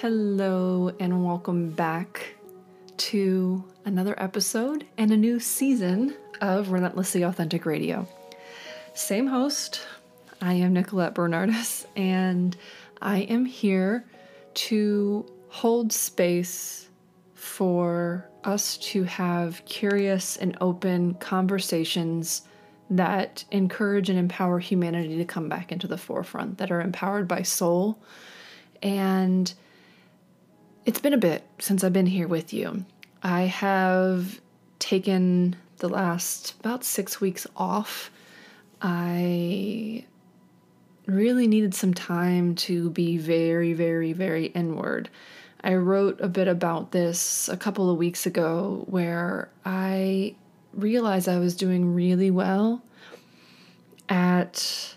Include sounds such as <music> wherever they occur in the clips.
Hello, and welcome back to another episode and a new season of Relentlessly Authentic Radio. Same host, I am Nicolette Bernardis, and I am here to hold space for us to have curious and open conversations that encourage and empower humanity to come back into the forefront, that are empowered by soul and it's been a bit since I've been here with you. I have taken the last about six weeks off. I really needed some time to be very, very, very inward. I wrote a bit about this a couple of weeks ago where I realized I was doing really well at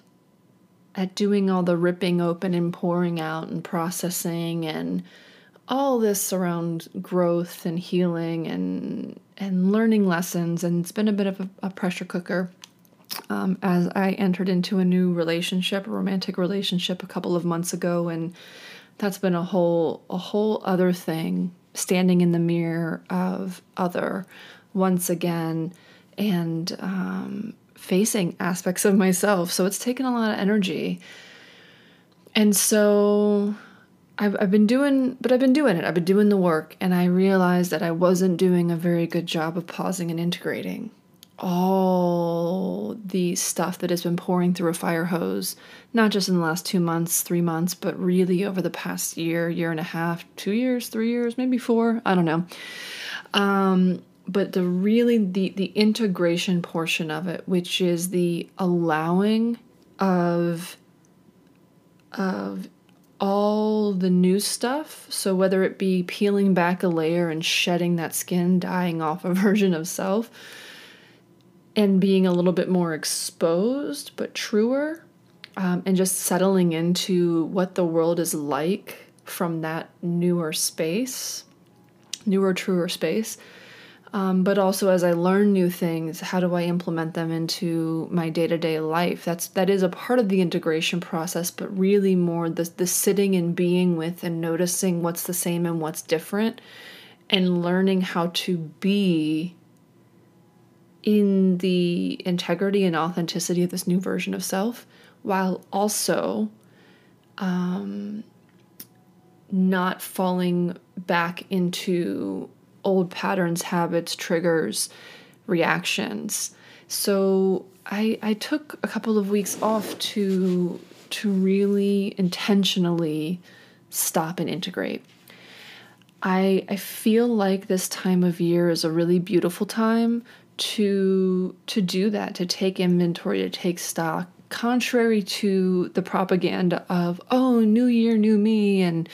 at doing all the ripping open and pouring out and processing and all this around growth and healing and and learning lessons and it's been a bit of a, a pressure cooker um, as I entered into a new relationship, a romantic relationship, a couple of months ago, and that's been a whole a whole other thing. Standing in the mirror of other once again, and um, facing aspects of myself. So it's taken a lot of energy, and so I've, I've been doing, but I've been doing it. I've been doing the work, and I realized that I wasn't doing a very good job of pausing and integrating all the stuff that has been pouring through a fire hose, not just in the last two months, three months, but really over the past year, year and a half, two years, three years, maybe four, I don't know. Um, but the really the the integration portion of it, which is the allowing of of all the new stuff. So, whether it be peeling back a layer and shedding that skin, dying off a <laughs> version of self, and being a little bit more exposed but truer, um, and just settling into what the world is like from that newer space, newer, truer space um, but also as I learn new things, how do I implement them into my day to day life? That's that is a part of the integration process, but really more the the sitting and being with and noticing what's the same and what's different, and learning how to be in the integrity and authenticity of this new version of self, while also um, not falling back into old patterns, habits, triggers, reactions. So I I took a couple of weeks off to to really intentionally stop and integrate. I I feel like this time of year is a really beautiful time to to do that, to take inventory, to take stock, contrary to the propaganda of oh, new year, new me and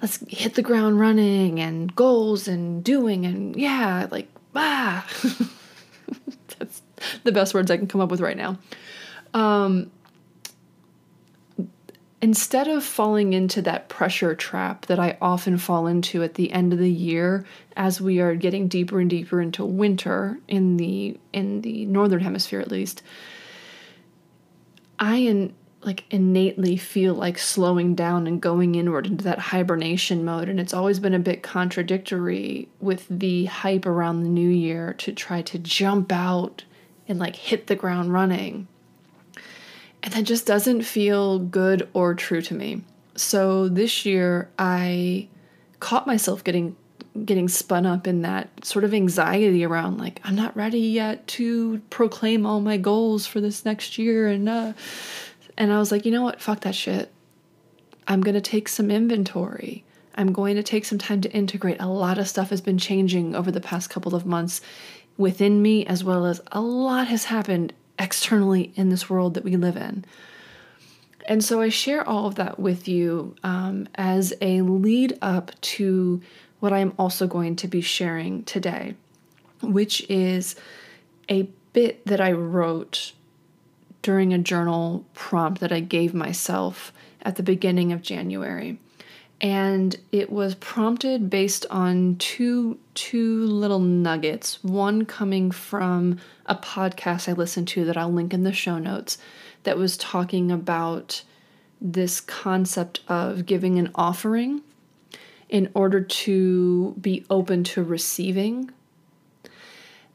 let's hit the ground running and goals and doing and yeah, like ah. <laughs> That's the best words I can come up with right now. Um, instead of falling into that pressure trap that I often fall into at the end of the year as we are getting deeper and deeper into winter in the in the northern hemisphere at least I in, like innately feel like slowing down and going inward into that hibernation mode and it's always been a bit contradictory with the hype around the new year to try to jump out and like hit the ground running. And that just doesn't feel good or true to me. So this year i caught myself getting getting spun up in that sort of anxiety around like i'm not ready yet to proclaim all my goals for this next year and uh and I was like, you know what? Fuck that shit. I'm going to take some inventory. I'm going to take some time to integrate. A lot of stuff has been changing over the past couple of months within me, as well as a lot has happened externally in this world that we live in. And so I share all of that with you um, as a lead up to what I'm also going to be sharing today, which is a bit that I wrote during a journal prompt that I gave myself at the beginning of January. And it was prompted based on two two little nuggets. One coming from a podcast I listened to that I'll link in the show notes that was talking about this concept of giving an offering in order to be open to receiving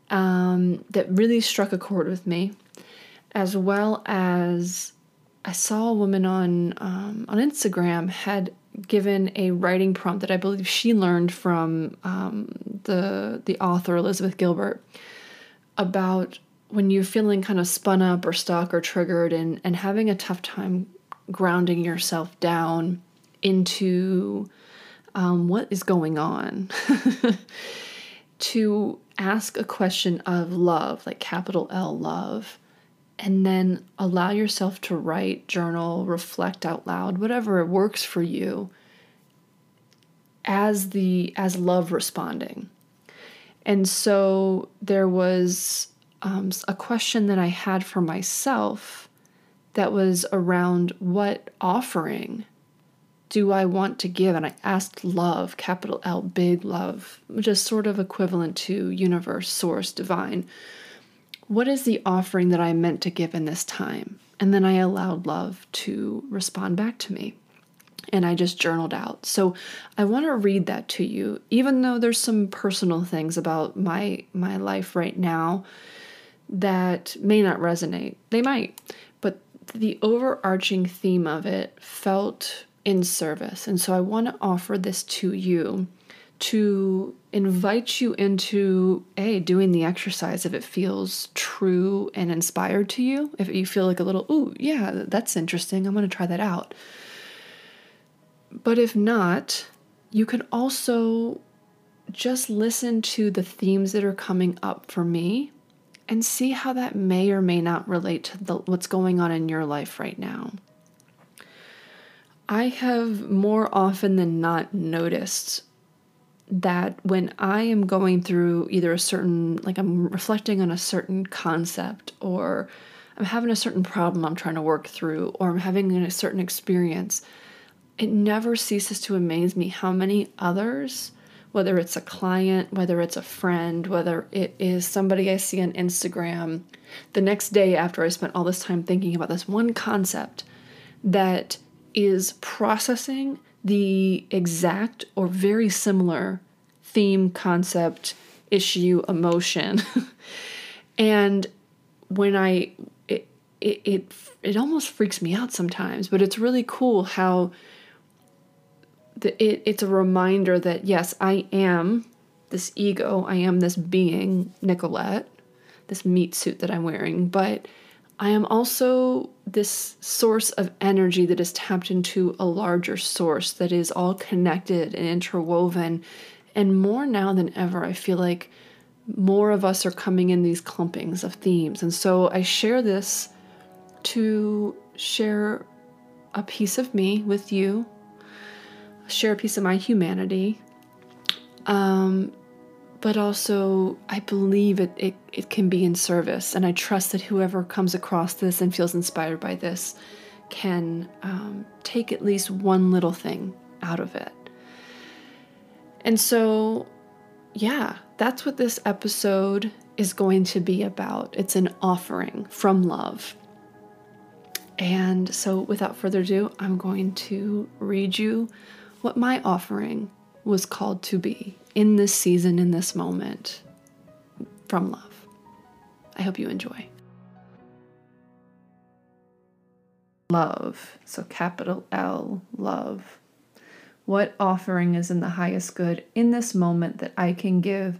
um, that really struck a chord with me, as well as I saw a woman on um, on Instagram had given a writing prompt that I believe she learned from um, the the author Elizabeth Gilbert about when you're feeling kind of spun up or stuck or triggered and and having a tough time grounding yourself down into um, what is going on <laughs> to ask a question of love like capital L love and then allow yourself to write, journal, reflect out loud, whatever works for you as the as love responding. And so there was um, a question that I had for myself that was around what offering do I want to give? And I asked love, capital L, big love, which is sort of equivalent to universe, source, divine what is the offering that I meant to give in this time? And then I allowed love to respond back to me. And I just journaled out. So I want to read that to you, even though there's some personal things about my my life right now that may not resonate. They might, but the overarching theme of it felt in service. And so I want to offer this to you to invite you into a doing the exercise if it feels true and inspired to you. If you feel like a little ooh yeah that's interesting. I'm going to try that out. But if not you can also just listen to the themes that are coming up for me and see how that may or may not relate to the, what's going on in your life right now. I have more often than not noticed that when I am going through either a certain, like I'm reflecting on a certain concept, or I'm having a certain problem I'm trying to work through, or I'm having a certain experience, it never ceases to amaze me how many others, whether it's a client, whether it's a friend, whether it is somebody I see on Instagram, the next day after I spent all this time thinking about this one concept that is processing the exact or very similar theme, concept, issue, emotion. <laughs> and when I it, it it it almost freaks me out sometimes, but it's really cool how the, it, it's a reminder that yes, I am this ego, I am this being, Nicolette, this meat suit that I'm wearing, but I am also this source of energy that is tapped into a larger source that is all connected and interwoven. And more now than ever, I feel like more of us are coming in these clumpings of themes. And so I share this to share a piece of me with you, share a piece of my humanity, um, but also I believe it, it, it can be in service. And I trust that whoever comes across this and feels inspired by this can um, take at least one little thing out of it. And so, yeah, that's what this episode is going to be about. It's an offering from love. And so, without further ado, I'm going to read you what my offering was called to be in this season, in this moment, from love. I hope you enjoy. Love, so capital L, love. What offering is in the highest good in this moment that I can give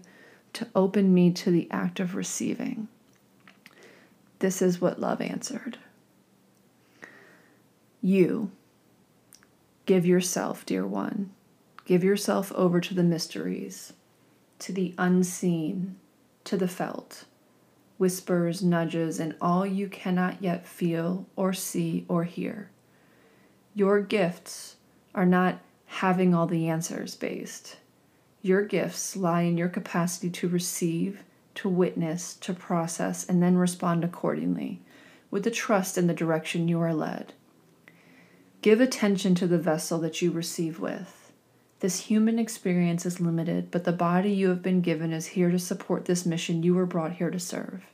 to open me to the act of receiving? This is what love answered. You give yourself, dear one Give yourself over to the mysteries, to the unseen, to the felt, whispers, nudges, and all you cannot yet feel or see or hear. Your gifts are not having all the answers based. Your gifts lie in your capacity to receive, to witness, to process, and then respond accordingly, with the trust in the direction you are led. Give attention to the vessel that you receive with. This human experience is limited, but the body you have been given is here to support this mission you were brought here to serve.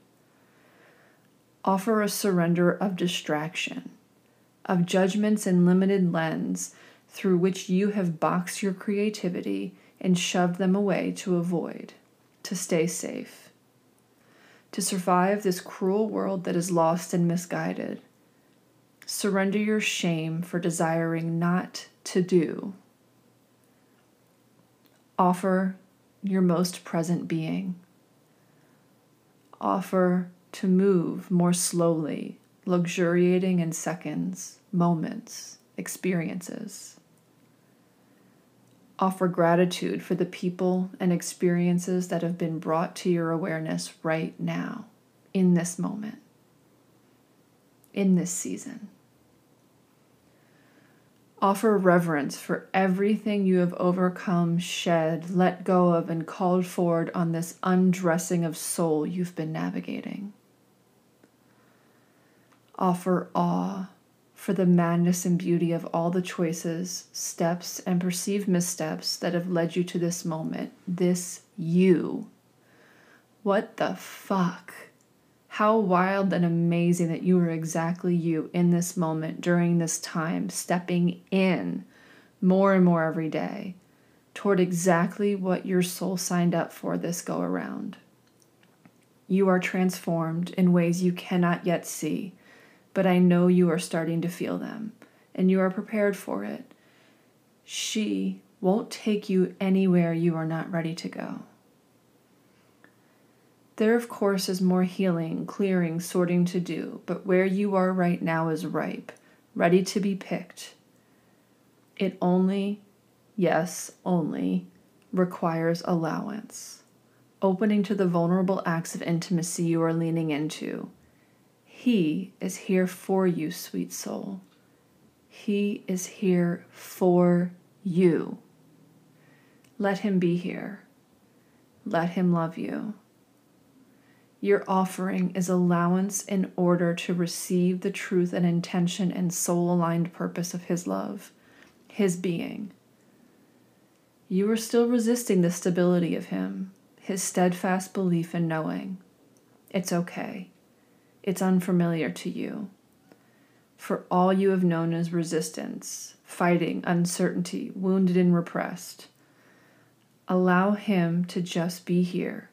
Offer a surrender of distraction, of judgments and limited lens through which you have boxed your creativity and shoved them away to avoid, to stay safe, to survive this cruel world that is lost and misguided. Surrender your shame for desiring not to do. Offer your most present being. Offer to move more slowly, luxuriating in seconds, moments, experiences. Offer gratitude for the people and experiences that have been brought to your awareness right now, in this moment, in this season. Offer reverence for everything you have overcome, shed, let go of, and called forward on this undressing of soul you've been navigating. Offer awe for the madness and beauty of all the choices, steps, and perceived missteps that have led you to this moment, this you. What the fuck? How wild and amazing that you are exactly you in this moment during this time, stepping in more and more every day toward exactly what your soul signed up for this go around. You are transformed in ways you cannot yet see, but I know you are starting to feel them and you are prepared for it. She won't take you anywhere you are not ready to go. There, of course, is more healing, clearing, sorting to do, but where you are right now is ripe, ready to be picked. It only, yes, only, requires allowance, opening to the vulnerable acts of intimacy you are leaning into. He is here for you, sweet soul. He is here for you. Let him be here. Let him love you. Your offering is allowance in order to receive the truth and intention and soul aligned purpose of His love, His being. You are still resisting the stability of Him, His steadfast belief and knowing. It's okay. It's unfamiliar to you. For all you have known as resistance, fighting, uncertainty, wounded and repressed. Allow Him to just be here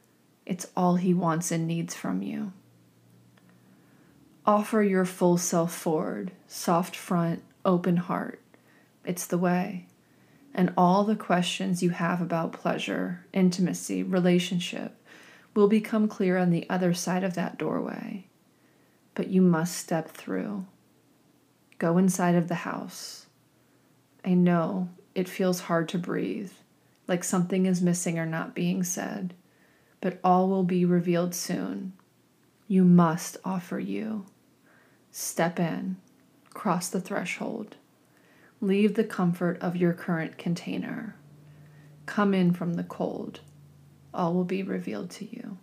it's all He wants and needs from you. Offer your full self forward, soft front, open heart. It's the way. And all the questions you have about pleasure, intimacy, relationship will become clear on the other side of that doorway. But you must step through. Go inside of the house. I know it feels hard to breathe, like something is missing or not being said but all will be revealed soon. You must offer you. Step in, cross the threshold, leave the comfort of your current container. Come in from the cold. All will be revealed to you.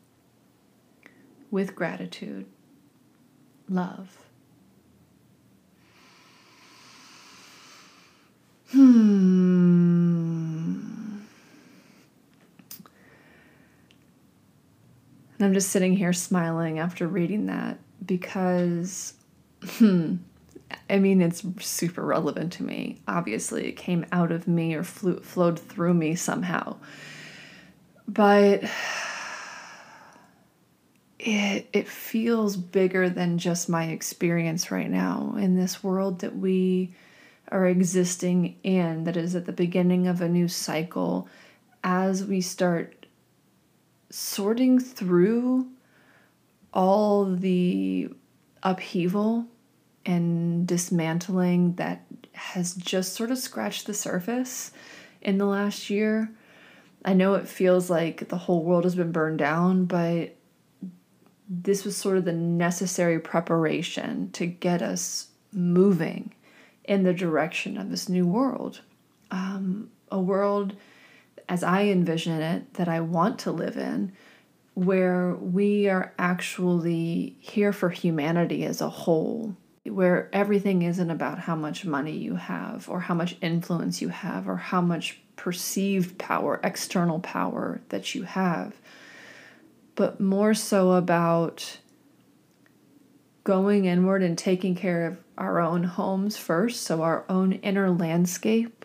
With gratitude, love. Hmm. And I'm just sitting here smiling after reading that because, hmm, I mean, it's super relevant to me. Obviously, it came out of me or flew, flowed through me somehow. But it, it feels bigger than just my experience right now in this world that we are existing in, that is at the beginning of a new cycle as we start sorting through all the upheaval and dismantling that has just sort of scratched the surface in the last year. I know it feels like the whole world has been burned down, but this was sort of the necessary preparation to get us moving in the direction of this new world. Um, a world as I envision it, that I want to live in, where we are actually here for humanity as a whole, where everything isn't about how much money you have or how much influence you have or how much perceived power, external power that you have, but more so about going inward and taking care of our own homes first, so our own inner landscape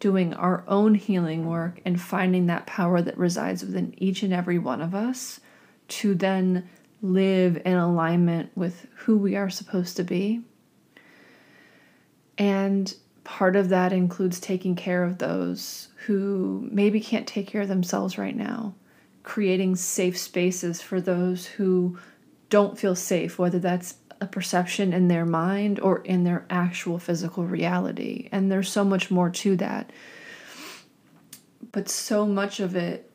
doing our own healing work and finding that power that resides within each and every one of us to then live in alignment with who we are supposed to be. And part of that includes taking care of those who maybe can't take care of themselves right now, creating safe spaces for those who don't feel safe, whether that's a perception in their mind or in their actual physical reality. And there's so much more to that. But so much of it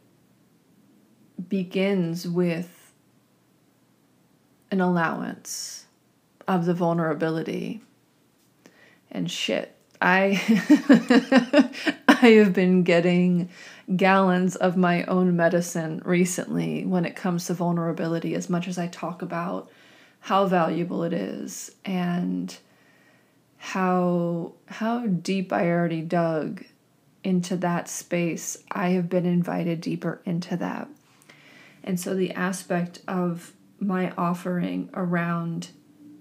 begins with an allowance of the vulnerability and shit. I <laughs> I have been getting gallons of my own medicine recently when it comes to vulnerability as much as I talk about how valuable it is and how how deep I already dug into that space. I have been invited deeper into that. And so the aspect of my offering around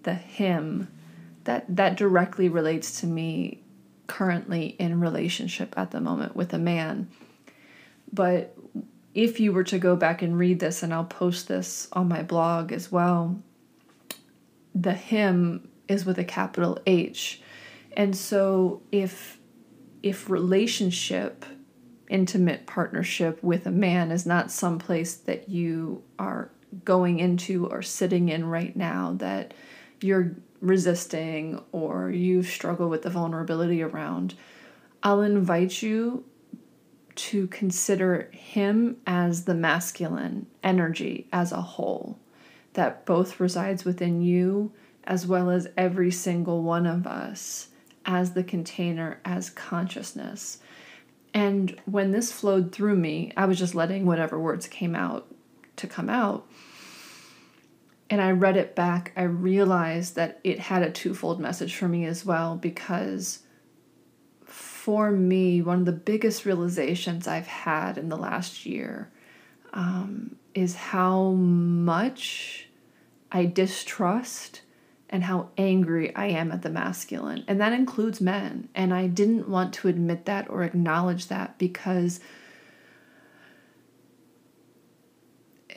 the him that that directly relates to me currently in relationship at the moment with a man. But if you were to go back and read this and I'll post this on my blog as well, the him is with a capital H. And so if if relationship, intimate partnership with a man is not some place that you are going into or sitting in right now that you're resisting or you've struggled with the vulnerability around, I'll invite you to consider him as the masculine energy as a whole that both resides within you as well as every single one of us as the container, as consciousness. And when this flowed through me, I was just letting whatever words came out to come out. And I read it back, I realized that it had a twofold message for me as well because for me, one of the biggest realizations I've had in the last year um, is how much I distrust and how angry I am at the masculine. And that includes men. And I didn't want to admit that or acknowledge that because,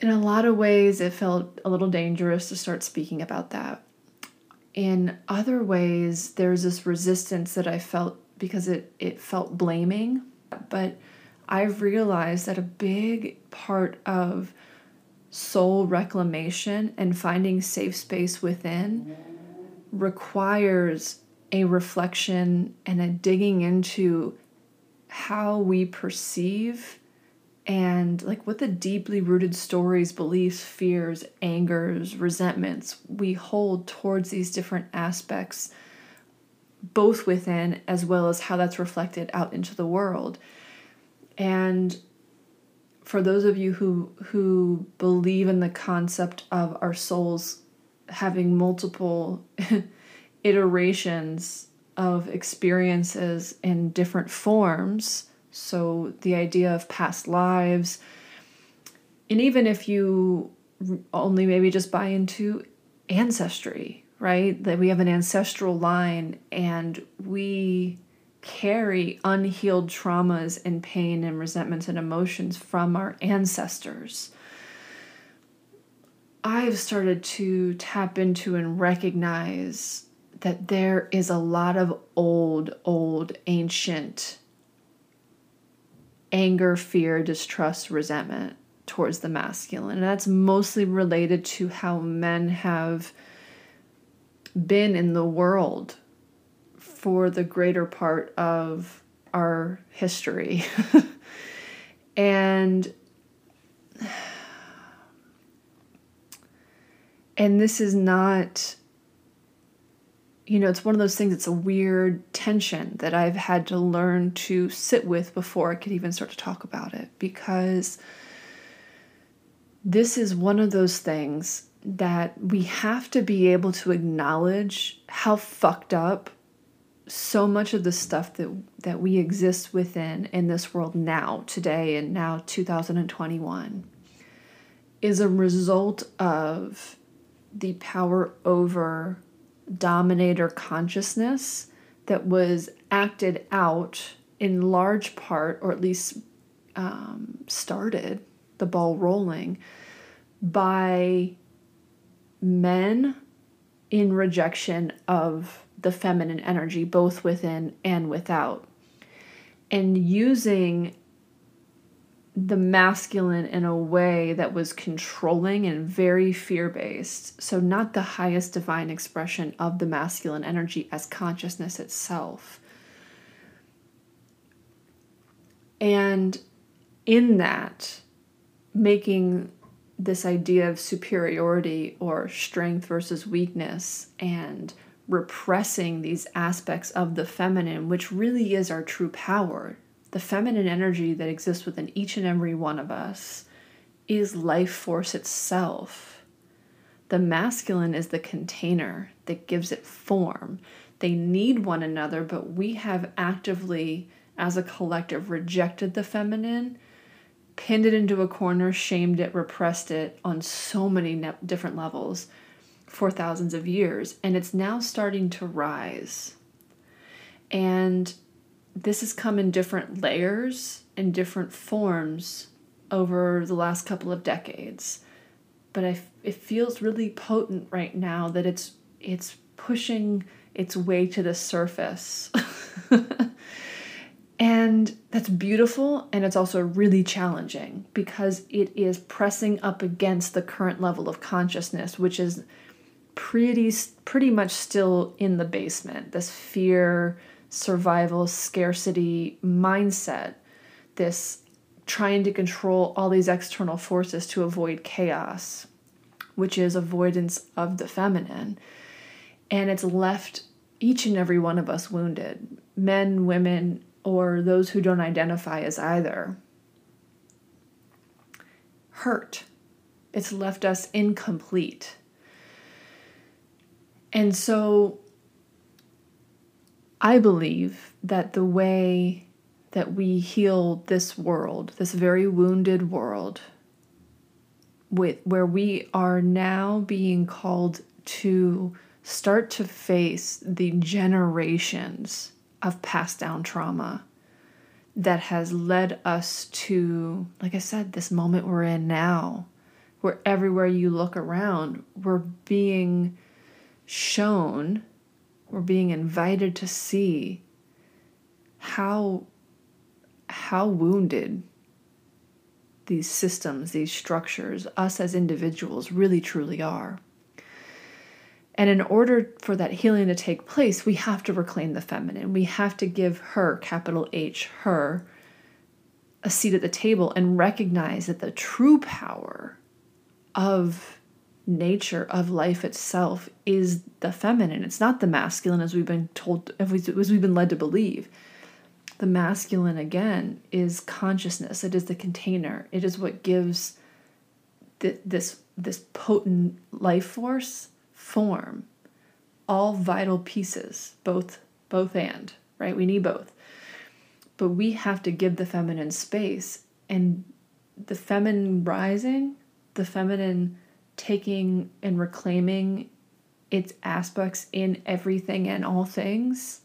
in a lot of ways, it felt a little dangerous to start speaking about that. In other ways, there's this resistance that I felt because it, it felt blaming. But I've realized that a big part of soul reclamation and finding safe space within requires a reflection and a digging into how we perceive and like what the deeply rooted stories, beliefs, fears, angers, resentments we hold towards these different aspects, both within as well as how that's reflected out into the world. And for those of you who who believe in the concept of our souls having multiple <laughs> iterations of experiences in different forms so the idea of past lives and even if you only maybe just buy into ancestry right? That we have an ancestral line and we carry unhealed traumas and pain and resentments and emotions from our ancestors. I've started to tap into and recognize that there is a lot of old, old, ancient anger, fear, distrust, resentment towards the masculine. And that's mostly related to how men have been in the world for the greater part of our history. <laughs> and and this is not you know it's one of those things it's a weird tension that i've had to learn to sit with before i could even start to talk about it because this is one of those things that we have to be able to acknowledge how fucked up so much of the stuff that that we exist within in this world now today and now 2021 is a result of the power over dominator consciousness that was acted out in large part, or at least um, started the ball rolling by men in rejection of the feminine energy, both within and without, and using the masculine in a way that was controlling and very fear based. So, not the highest divine expression of the masculine energy as consciousness itself. And in that, making this idea of superiority or strength versus weakness and repressing these aspects of the feminine, which really is our true power. The feminine energy that exists within each and every one of us is life force itself. The masculine is the container that gives it form. They need one another, but we have actively, as a collective, rejected the feminine pinned it into a corner, shamed it, repressed it on so many ne- different levels for thousands of years. And it's now starting to rise. And this has come in different layers and different forms over the last couple of decades. But I, it feels really potent right now that it's it's pushing its way to the surface. <laughs> And that's beautiful and it's also really challenging because it is pressing up against the current level of consciousness, which is pretty pretty much still in the basement. This fear, survival, scarcity mindset, this trying to control all these external forces to avoid chaos, which is avoidance of the feminine. And it's left each and every one of us wounded men, women, or those who don't identify as either. Hurt. It's left us incomplete. And so I believe that the way that we heal this world, this very wounded world, with where we are now being called to start to face the generations of passed down trauma that has led us to, like I said, this moment we're in now, where everywhere you look around, we're being shown, we're being invited to see how how wounded these systems, these structures, us as individuals really truly are. And in order for that healing to take place, we have to reclaim the feminine. We have to give her, capital H, her, a seat at the table and recognize that the true power of nature, of life itself, is the feminine. It's not the masculine as we've been told, as we've been led to believe. The masculine, again, is consciousness, it is the container, it is what gives this, this potent life force form. All vital pieces both both and right? We need both. But we have to give the feminine space and the feminine rising the feminine taking and reclaiming its aspects in everything and all things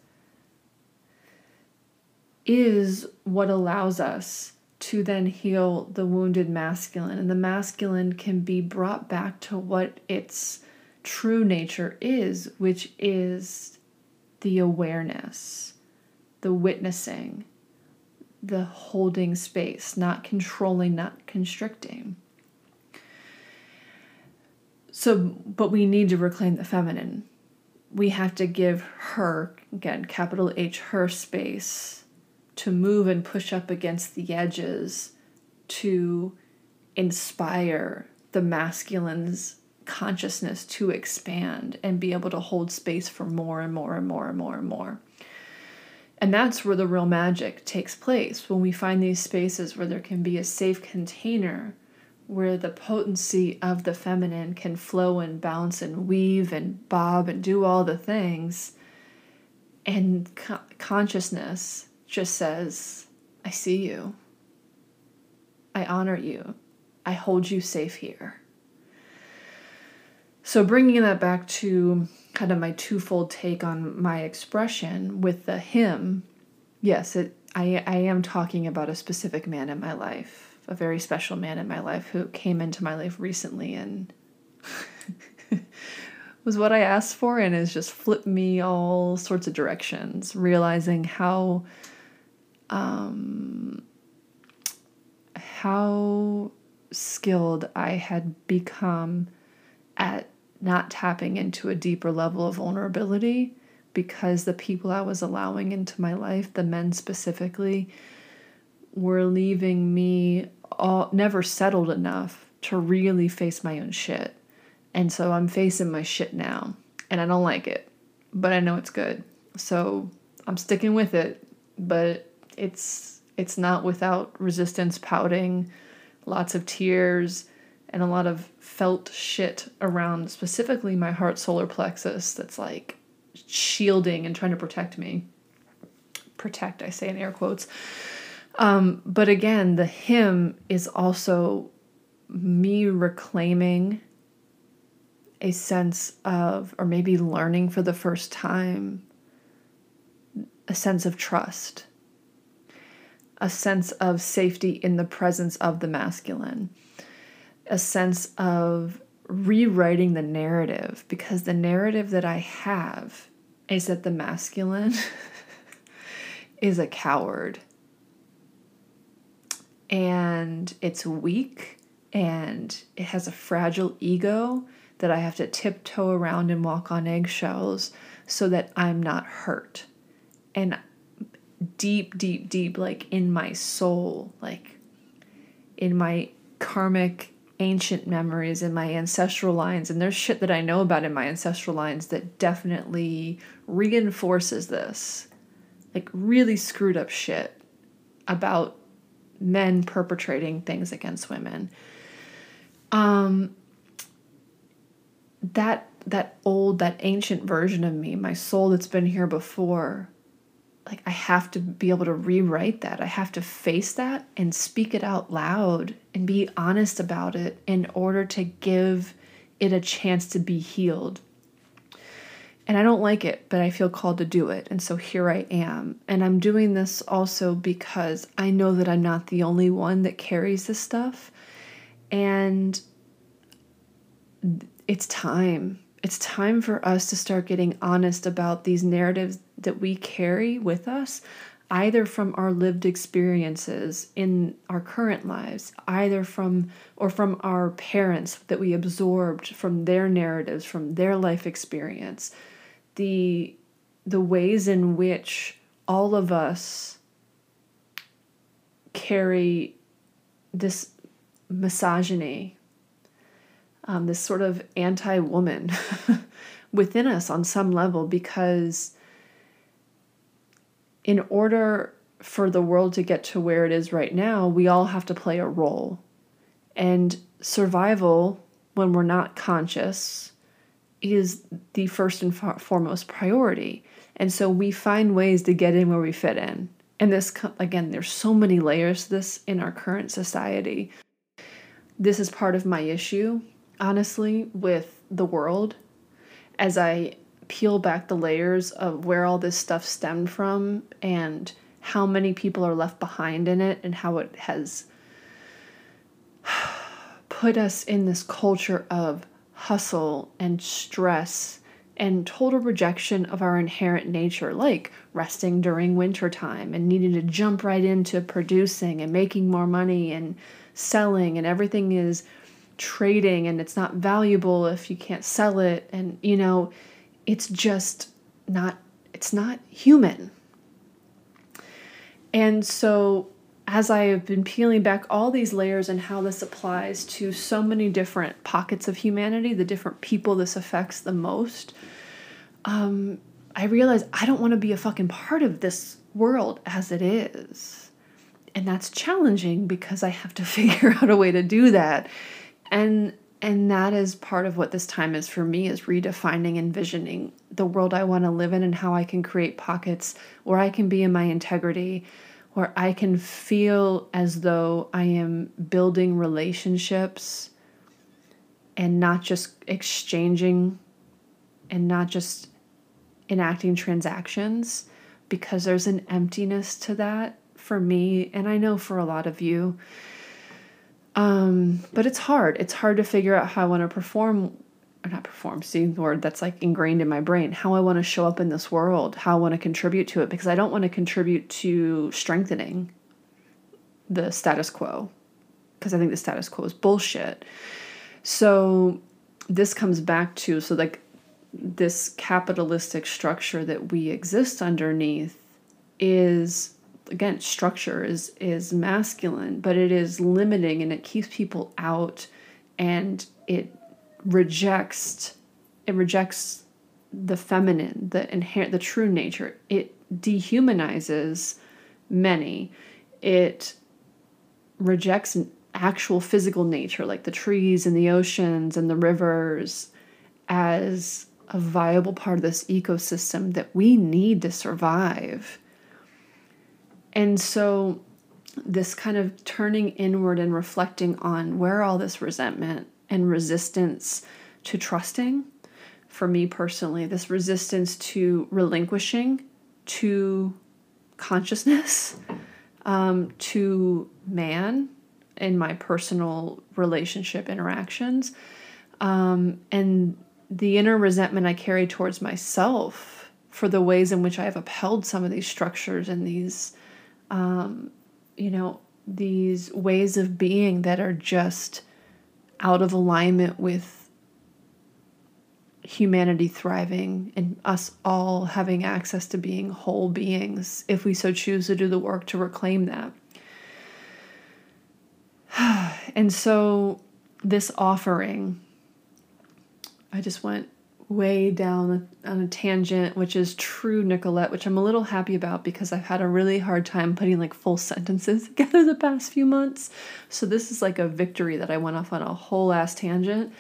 is what allows us to then heal the wounded masculine and the masculine can be brought back to what its true nature is, which is the awareness, the witnessing, the holding space, not controlling, not constricting. So, but we need to reclaim the feminine. We have to give her, again, capital H, her space to move and push up against the edges to inspire the masculine's consciousness to expand and be able to hold space for more and more and more and more and more. And that's where the real magic takes place when we find these spaces where there can be a safe container where the potency of the feminine can flow and bounce and weave and bob and do all the things. And co- consciousness just says, I see you. I honor you. I hold you safe here. So, bringing that back to kind of my twofold take on my expression with the him, yes, it I, I am talking about a specific man in my life, a very special man in my life who came into my life recently and <laughs> was what I asked for and has just flipped me all sorts of directions, realizing how um how skilled I had become at not tapping into a deeper level of vulnerability because the people I was allowing into my life, the men specifically, were leaving me all never settled enough to really face my own shit. And so I'm facing my shit now, and I don't like it, but I know it's good. So I'm sticking with it, but it's it's not without resistance, pouting, lots of tears, and a lot of felt shit around specifically my heart solar plexus that's like shielding and trying to protect me. Protect, I say in air quotes. Um, but again, the him is also me reclaiming a sense of, or maybe learning for the first time, a sense of trust, a sense of safety in the presence of the masculine, a sense of rewriting the narrative because the narrative that I have is that the masculine <laughs> is a coward and it's weak and it has a fragile ego that I have to tiptoe around and walk on eggshells so that I'm not hurt. And deep, deep, deep, like in my soul, like in my karmic ancient memories in my ancestral lines and there's shit that I know about in my ancestral lines that definitely reinforces this like really screwed up shit about men perpetrating things against women um that that old that ancient version of me my soul that's been here before like I have to be able to rewrite that. I have to face that and speak it out loud and be honest about it in order to give it a chance to be healed. And I don't like it, but I feel called to do it. And so here I am. And I'm doing this also because I know that I'm not the only one that carries this stuff. And it's time. It's time for us to start getting honest about these narratives that we carry with us, either from our lived experiences in our current lives, either from or from our parents that we absorbed from their narratives, from their life experience. The the ways in which all of us carry this misogyny, um, this sort of anti woman <laughs> within us on some level because in order for the world to get to where it is right now, we all have to play a role. And survival, when we're not conscious, is the first and foremost priority. And so we find ways to get in where we fit in. And this, again, there's so many layers to this in our current society. This is part of my issue, honestly, with the world as I peel back the layers of where all this stuff stemmed from and how many people are left behind in it and how it has <sighs> put us in this culture of hustle and stress and total rejection of our inherent nature, like resting during wintertime and needing to jump right into producing and making more money and selling, and everything is trading and it's not valuable if you can't sell it. And, you know, it's just not it's not human. And so as I have been peeling back all these layers and how this applies to so many different pockets of humanity, the different people this affects the most, um, I realize I don't want to be a fucking part of this world as it is. And that's challenging because I have to <laughs> figure out a way to do that. And and that is part of what this time is for me is redefining envisioning the world i want to live in and how i can create pockets where i can be in my integrity where i can feel as though i am building relationships and not just exchanging and not just enacting transactions because there's an emptiness to that for me, and I know for a lot of you. Um, but it's hard. It's hard to figure out how I want to perform or not perform, see the word that's like ingrained in my brain, how I want to show up in this world, how I want to contribute to it, because I don't want to contribute to strengthening the status quo, because I think the status quo is bullshit. So this comes back to so like this capitalistic structure that we exist underneath is again structure is is masculine but it is limiting and it keeps people out and it rejects it rejects the feminine the inherent the true nature. It dehumanizes many. It rejects an actual physical nature like the trees and the oceans and the rivers as a viable part of this ecosystem that we need to survive. And so, this kind of turning inward and reflecting on where all this resentment and resistance to trusting, for me personally, this resistance to relinquishing to consciousness, <laughs> um, to man in my personal relationship interactions, um, and the inner resentment I carry towards myself for the ways in which I have upheld some of these structures and these um, you know, these ways of being that are just out of alignment with humanity thriving and us all having access to being whole beings if we so choose to do the work to reclaim that. <sighs> and so, this offering, I just went way down on a tangent, which is true Nicolette, which I'm a little happy about because I've had a really hard time putting like full sentences <laughs> together the past few months. So this is like a victory that I went off on a whole ass tangent.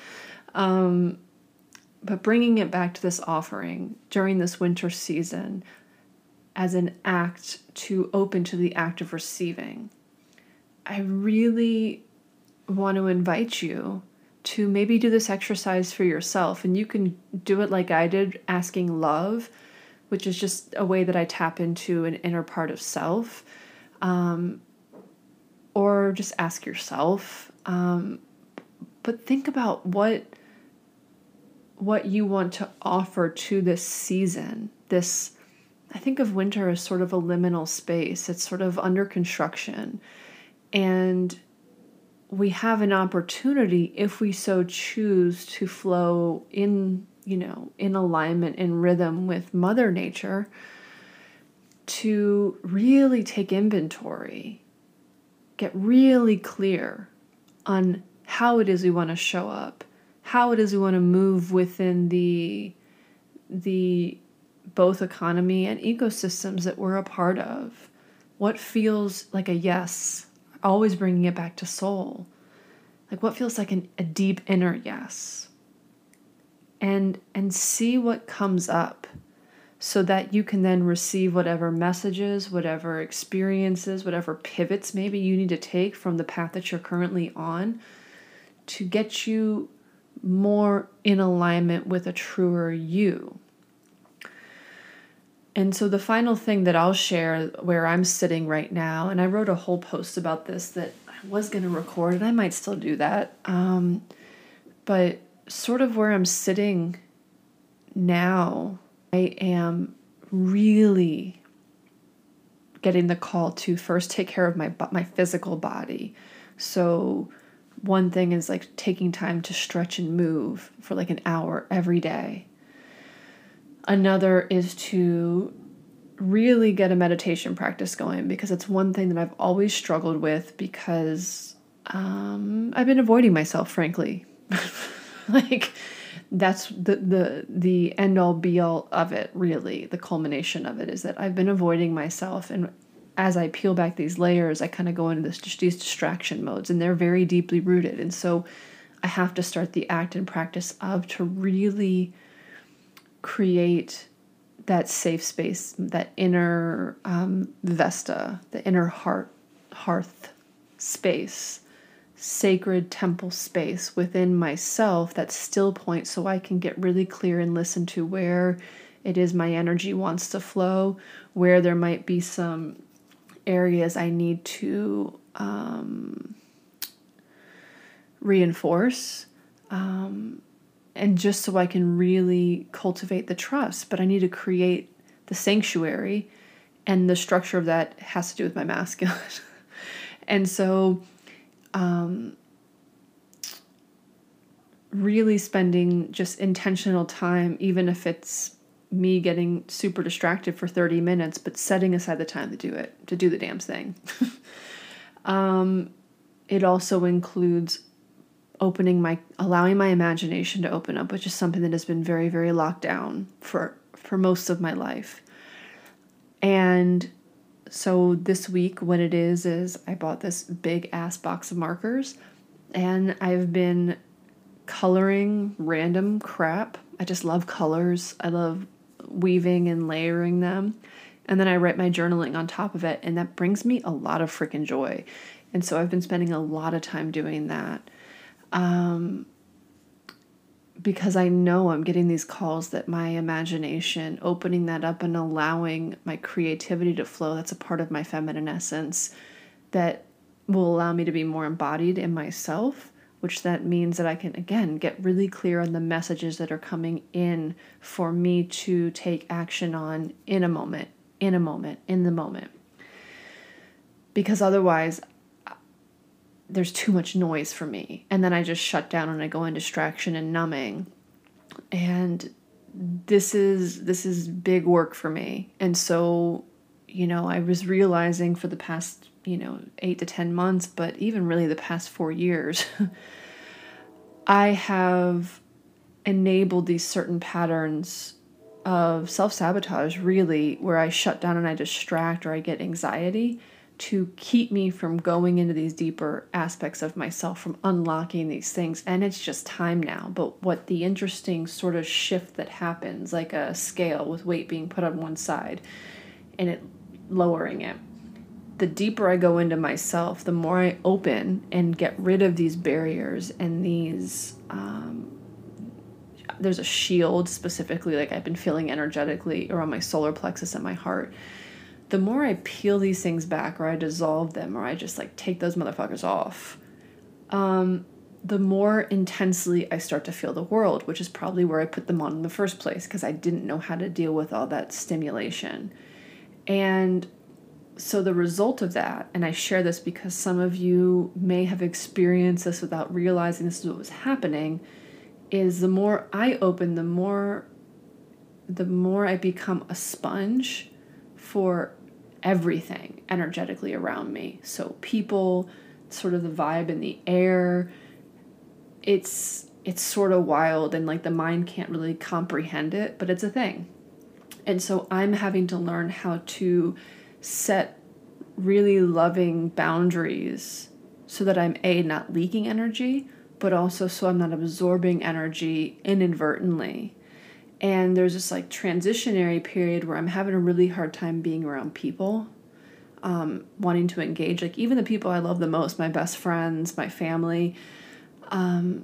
Um, but bringing it back to this offering during this winter season as an act to open to the act of receiving, I really want to invite you to maybe do this exercise for yourself. And you can do it like I did, asking love, which is just a way that I tap into an inner part of self. Um, or just ask yourself. Um, but think about what what you want to offer to this season. This I think of winter as sort of a liminal space. It's sort of under construction. And we have an opportunity if we so choose to flow in you know in alignment in rhythm with mother nature to really take inventory get really clear on how it is we want to show up how it is we want to move within the the both economy and ecosystems that we're a part of. What feels like a yes always bringing it back to soul. Like what feels like an, a deep inner yes. And and see what comes up so that you can then receive whatever messages, whatever experiences, whatever pivots maybe you need to take from the path that you're currently on to get you more in alignment with a truer you. And so the final thing that I'll share where I'm sitting right now, and I wrote a whole post about this that I was going to record, and I might still do that. Um, but sort of where I'm sitting now, I am really getting the call to first take care of my my physical body. So one thing is like taking time to stretch and move for like an hour every day Another is to really get a meditation practice going because it's one thing that I've always struggled with because um, I've been avoiding myself, frankly. <laughs> like that's the the the end all be all of it really the culmination of it is that I've been avoiding myself and as I peel back these layers I kind of go into this these distraction modes and they're very deeply rooted and so I have to start the act and practice of to really create that safe space, that inner um, Vesta, the inner heart, hearth space, sacred temple space within myself, that still point, so I can get really clear and listen to where it is my energy wants to flow, where there might be some areas I need to um, reinforce. Um, and just so I can really cultivate the trust, but I need to create the sanctuary, and the structure of that has to do with my masculine. <laughs> and so, um, really spending just intentional time, even if it's me getting super distracted for 30 minutes, but setting aside the time to do it, to do the damn thing. <laughs> um, it also includes opening my allowing my imagination to open up which is something that has been very very locked down for for most of my life. And so this week what it is is i bought this big ass box of markers and i've been coloring random crap. I just love colors. I love weaving and layering them. And then i write my journaling on top of it and that brings me a lot of freaking joy. And so i've been spending a lot of time doing that um, because I know I'm getting these calls that my imagination, opening that up and allowing my creativity to flow, that's a part of my feminine essence that will allow me to be more embodied in myself, which that means that I can again get really clear on the messages that are coming in for me to take action on in a moment, in a moment, in the moment. Because otherwise, there's too much noise for me. And then I just shut down and I go in distraction and numbing. And this is this is big work for me. And so, you know, I was realizing for the past, you know, 8 to 10 months, but even really the past 4 years, <laughs> I have enabled these certain patterns of self-sabotage really where I shut down and I distract or I get anxiety to keep me from going into these deeper aspects of myself, from unlocking these things. And it's just time now. But what the interesting sort of shift that happens, like a scale with weight being put on one side and it lowering it. The deeper I go into myself, the more I open and get rid of these barriers and these. Um, there's a shield specifically, like I've been feeling energetically around my solar plexus and my heart the more I peel these things back or I dissolve them or I just like take those motherfuckers off, um, the more intensely I start to feel the world, which is probably where I put them on in the first place because I didn't know how to deal with all that stimulation. And so the result of that, and I share this because some of you may have experienced this without realizing this is what was happening, is the more I open, the more the more I become a sponge for everything energetically around me. So people, sort of the vibe in the air, it's it's sort of wild and like the mind can't really comprehend it, but it's a thing. And so I'm having to learn how to set really loving boundaries so that I'm a not leaking energy, but also so I'm not absorbing energy inadvertently and there's this like transitionary period where I'm having a really hard time being around people, um, wanting to engage. Like even the people I love the most, my best friends, my family, um,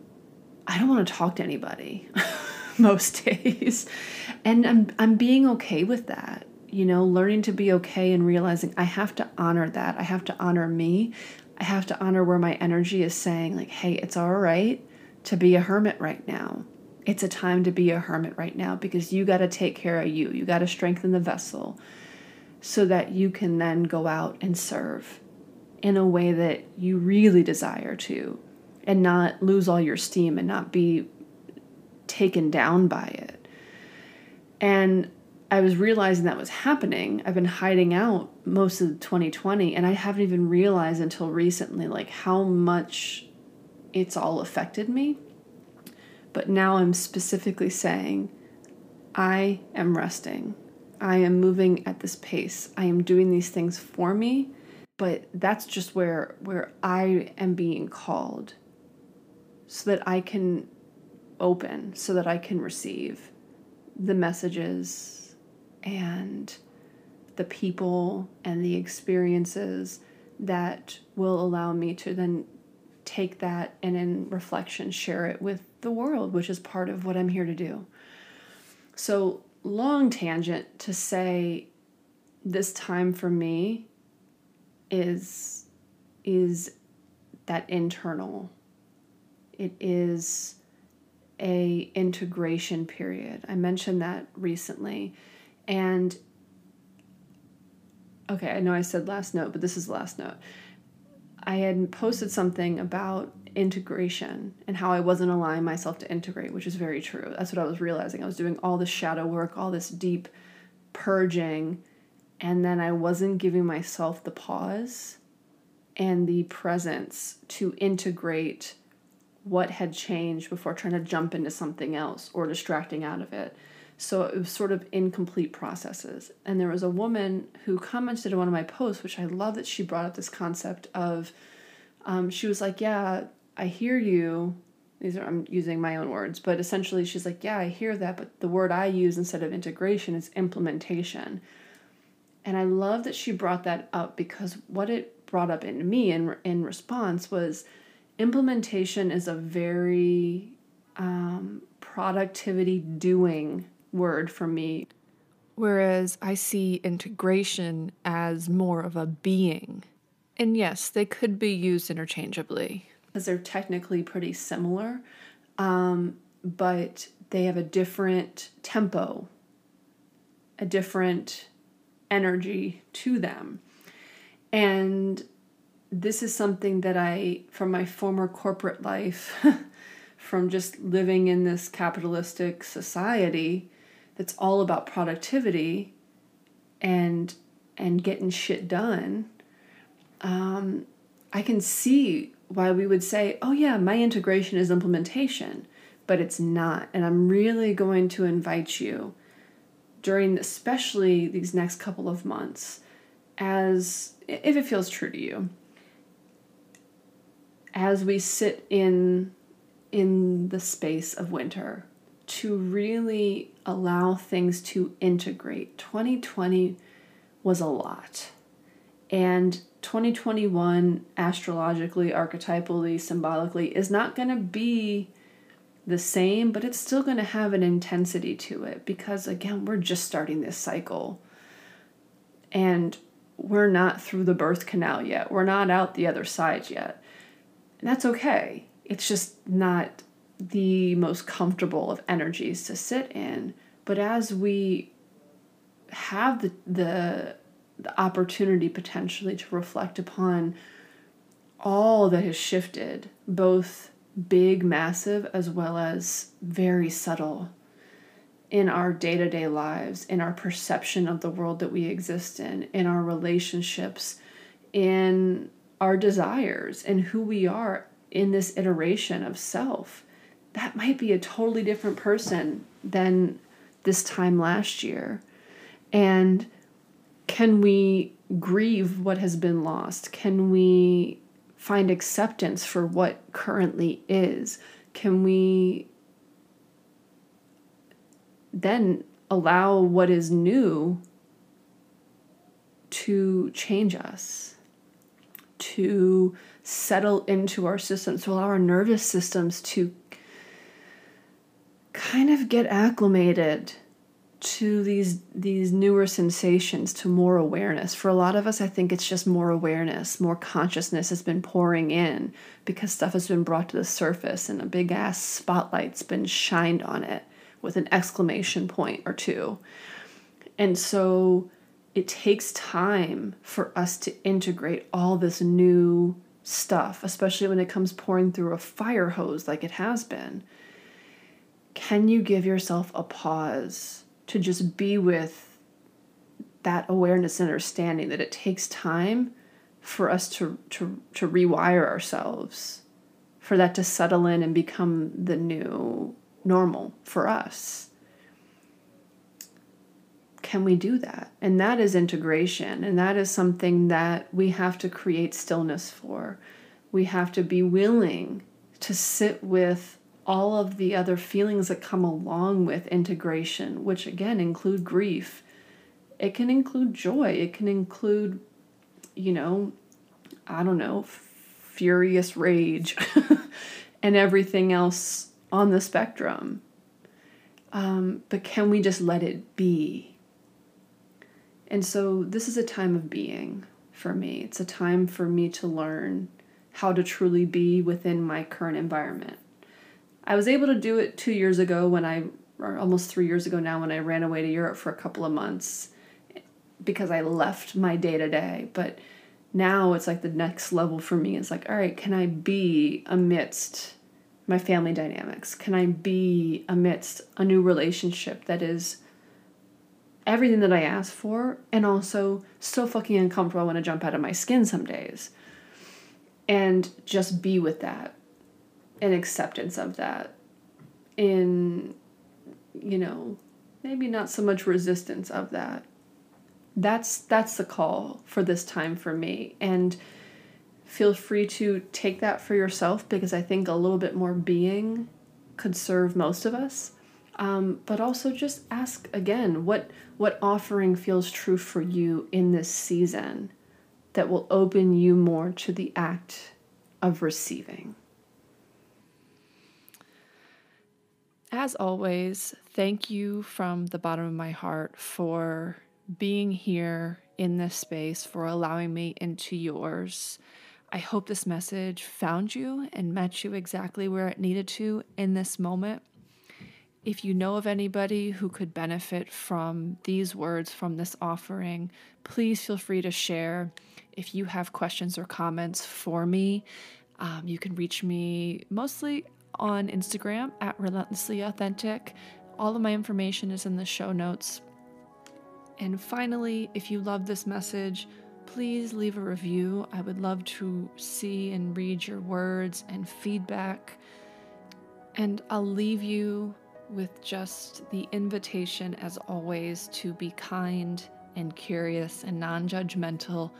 I don't want to talk to anybody <laughs> most days, and I'm I'm being okay with that. You know, learning to be okay and realizing I have to honor that. I have to honor me. I have to honor where my energy is saying like, hey, it's all right to be a hermit right now it's a time to be a hermit right now because you got to take care of you. You got to strengthen the vessel so that you can then go out and serve in a way that you really desire to and not lose all your steam and not be taken down by it. And I was realizing that was happening. I've been hiding out most of 2020 and I haven't even realized until recently like how much it's all affected me but now I'm specifically saying, I am resting. I am moving at this pace. I am doing these things for me, but that's just where where I am being called so that I can open, so that I can receive the messages and the people and the experiences that will allow me to then take that and in reflection share it with the world, which is part of what I'm here to do. So, long tangent to say this time for me is is that internal. It is a integration period. I mentioned that recently. And okay, I know I said last note, but this is the last note. I had posted something about integration and how I wasn't allowing myself to integrate, which is very true. That's what I was realizing. I was doing all this shadow work, all this deep purging, and then I wasn't giving myself the pause and the presence to integrate what had changed before trying to jump into something else or distracting out of it. So it was sort of incomplete processes. And there was a woman who commented on one of my posts, which I love that she brought up this concept of, um, she was like, Yeah, I hear you. These are, I'm using my own words, but essentially she's like, Yeah, I hear that, but the word I use instead of integration is implementation. And I love that she brought that up because what it brought up in me in, in response was implementation is a very um, productivity doing word for me. Whereas I see integration as more of a being. And yes, they could be used interchangeably. Because they're technically pretty similar, um, but they have a different tempo, a different energy to them. And this is something that I, from my former corporate life, <laughs> from just living in this capitalistic society that's all about productivity and and getting shit done um, i can see why we would say oh yeah my integration is implementation but it's not and i'm really going to invite you during especially these next couple of months as if it feels true to you as we sit in in the space of winter to really allow things to integrate. 2020 was a lot. And 2021, astrologically, archetypally, symbolically, is not going to be the same, but it's still going to have an intensity to it because, again, we're just starting this cycle. And we're not through the birth canal yet. We're not out the other side yet. And that's okay. It's just not the most comfortable of energies to sit in. But as we have the, the, the opportunity potentially to reflect upon all that has shifted, both big, massive, as well as very subtle in our day to day lives, in our perception of the world that we exist in, in our relationships, in our desires, and who we are in this iteration of self that might be a totally different person than this time last year. And can we grieve what has been lost? Can we find acceptance for what currently is? Can we then allow what is new to change us, to settle into our systems, to allow our nervous systems to kind of get acclimated to these these newer sensations to more awareness. For a lot of us i think it's just more awareness more consciousness has been pouring in because stuff has been brought to the surface and a big ass spotlight's been shined on it with an exclamation point or two. And so it takes time for us to integrate all this new stuff especially when it comes pouring through a fire hose like it has been. Can you give yourself a pause to just be with that awareness and understanding that it takes time for us to, to, to rewire ourselves, for that to settle in and become the new normal for us? Can we do that? And that is integration, and that is something that we have to create stillness for. We have to be willing to sit with all of the other feelings that come along with integration, which again include grief. It can include joy. It can include, you know, I don't know, furious rage <laughs> and everything else on the spectrum. Um, but can we just let it be? And so this is a time of being for me. It's a time for me to learn how to truly be within my current environment. I was able to do it two years ago when I, or almost three years ago now, when I ran away to Europe for a couple of months because I left my day to day. But now it's like the next level for me. It's like, all right, can I be amidst my family dynamics? Can I be amidst a new relationship that is everything that I asked for and also so fucking uncomfortable I want to jump out of my skin some days? And just be with that and acceptance of that in, you know, maybe not so much resistance of that. That's that's the call for this time for me. And feel free to take that for yourself because I think a little bit more being could serve most of us. Um, but also just ask again what what offering feels true for you in this season that will open you more to the act of receiving. As always, thank you from the bottom of my heart for being here in this space, for allowing me into yours. I hope this message found you and met you exactly where it needed to in this moment. If you know of anybody who could benefit from these words from this offering, please feel free to share. If you have questions or comments for me, um, you can reach me mostly on Instagram at Relentlessly Authentic. All of my information is in the show notes. And finally, if you love this message, please leave a review. I would love to see and read your words and feedback. And I'll leave you with just the invitation, as always, to be kind and curious and non judgmental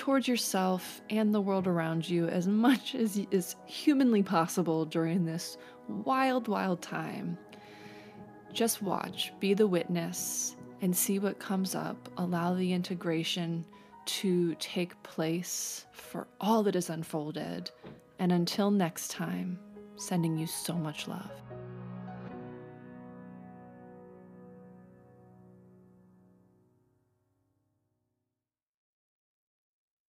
towards yourself and the world around you as much as is humanly possible during this wild, wild time. Just watch, be the witness, and see what comes up. Allow the integration to take place for all that is unfolded. And until next time, sending you so much love.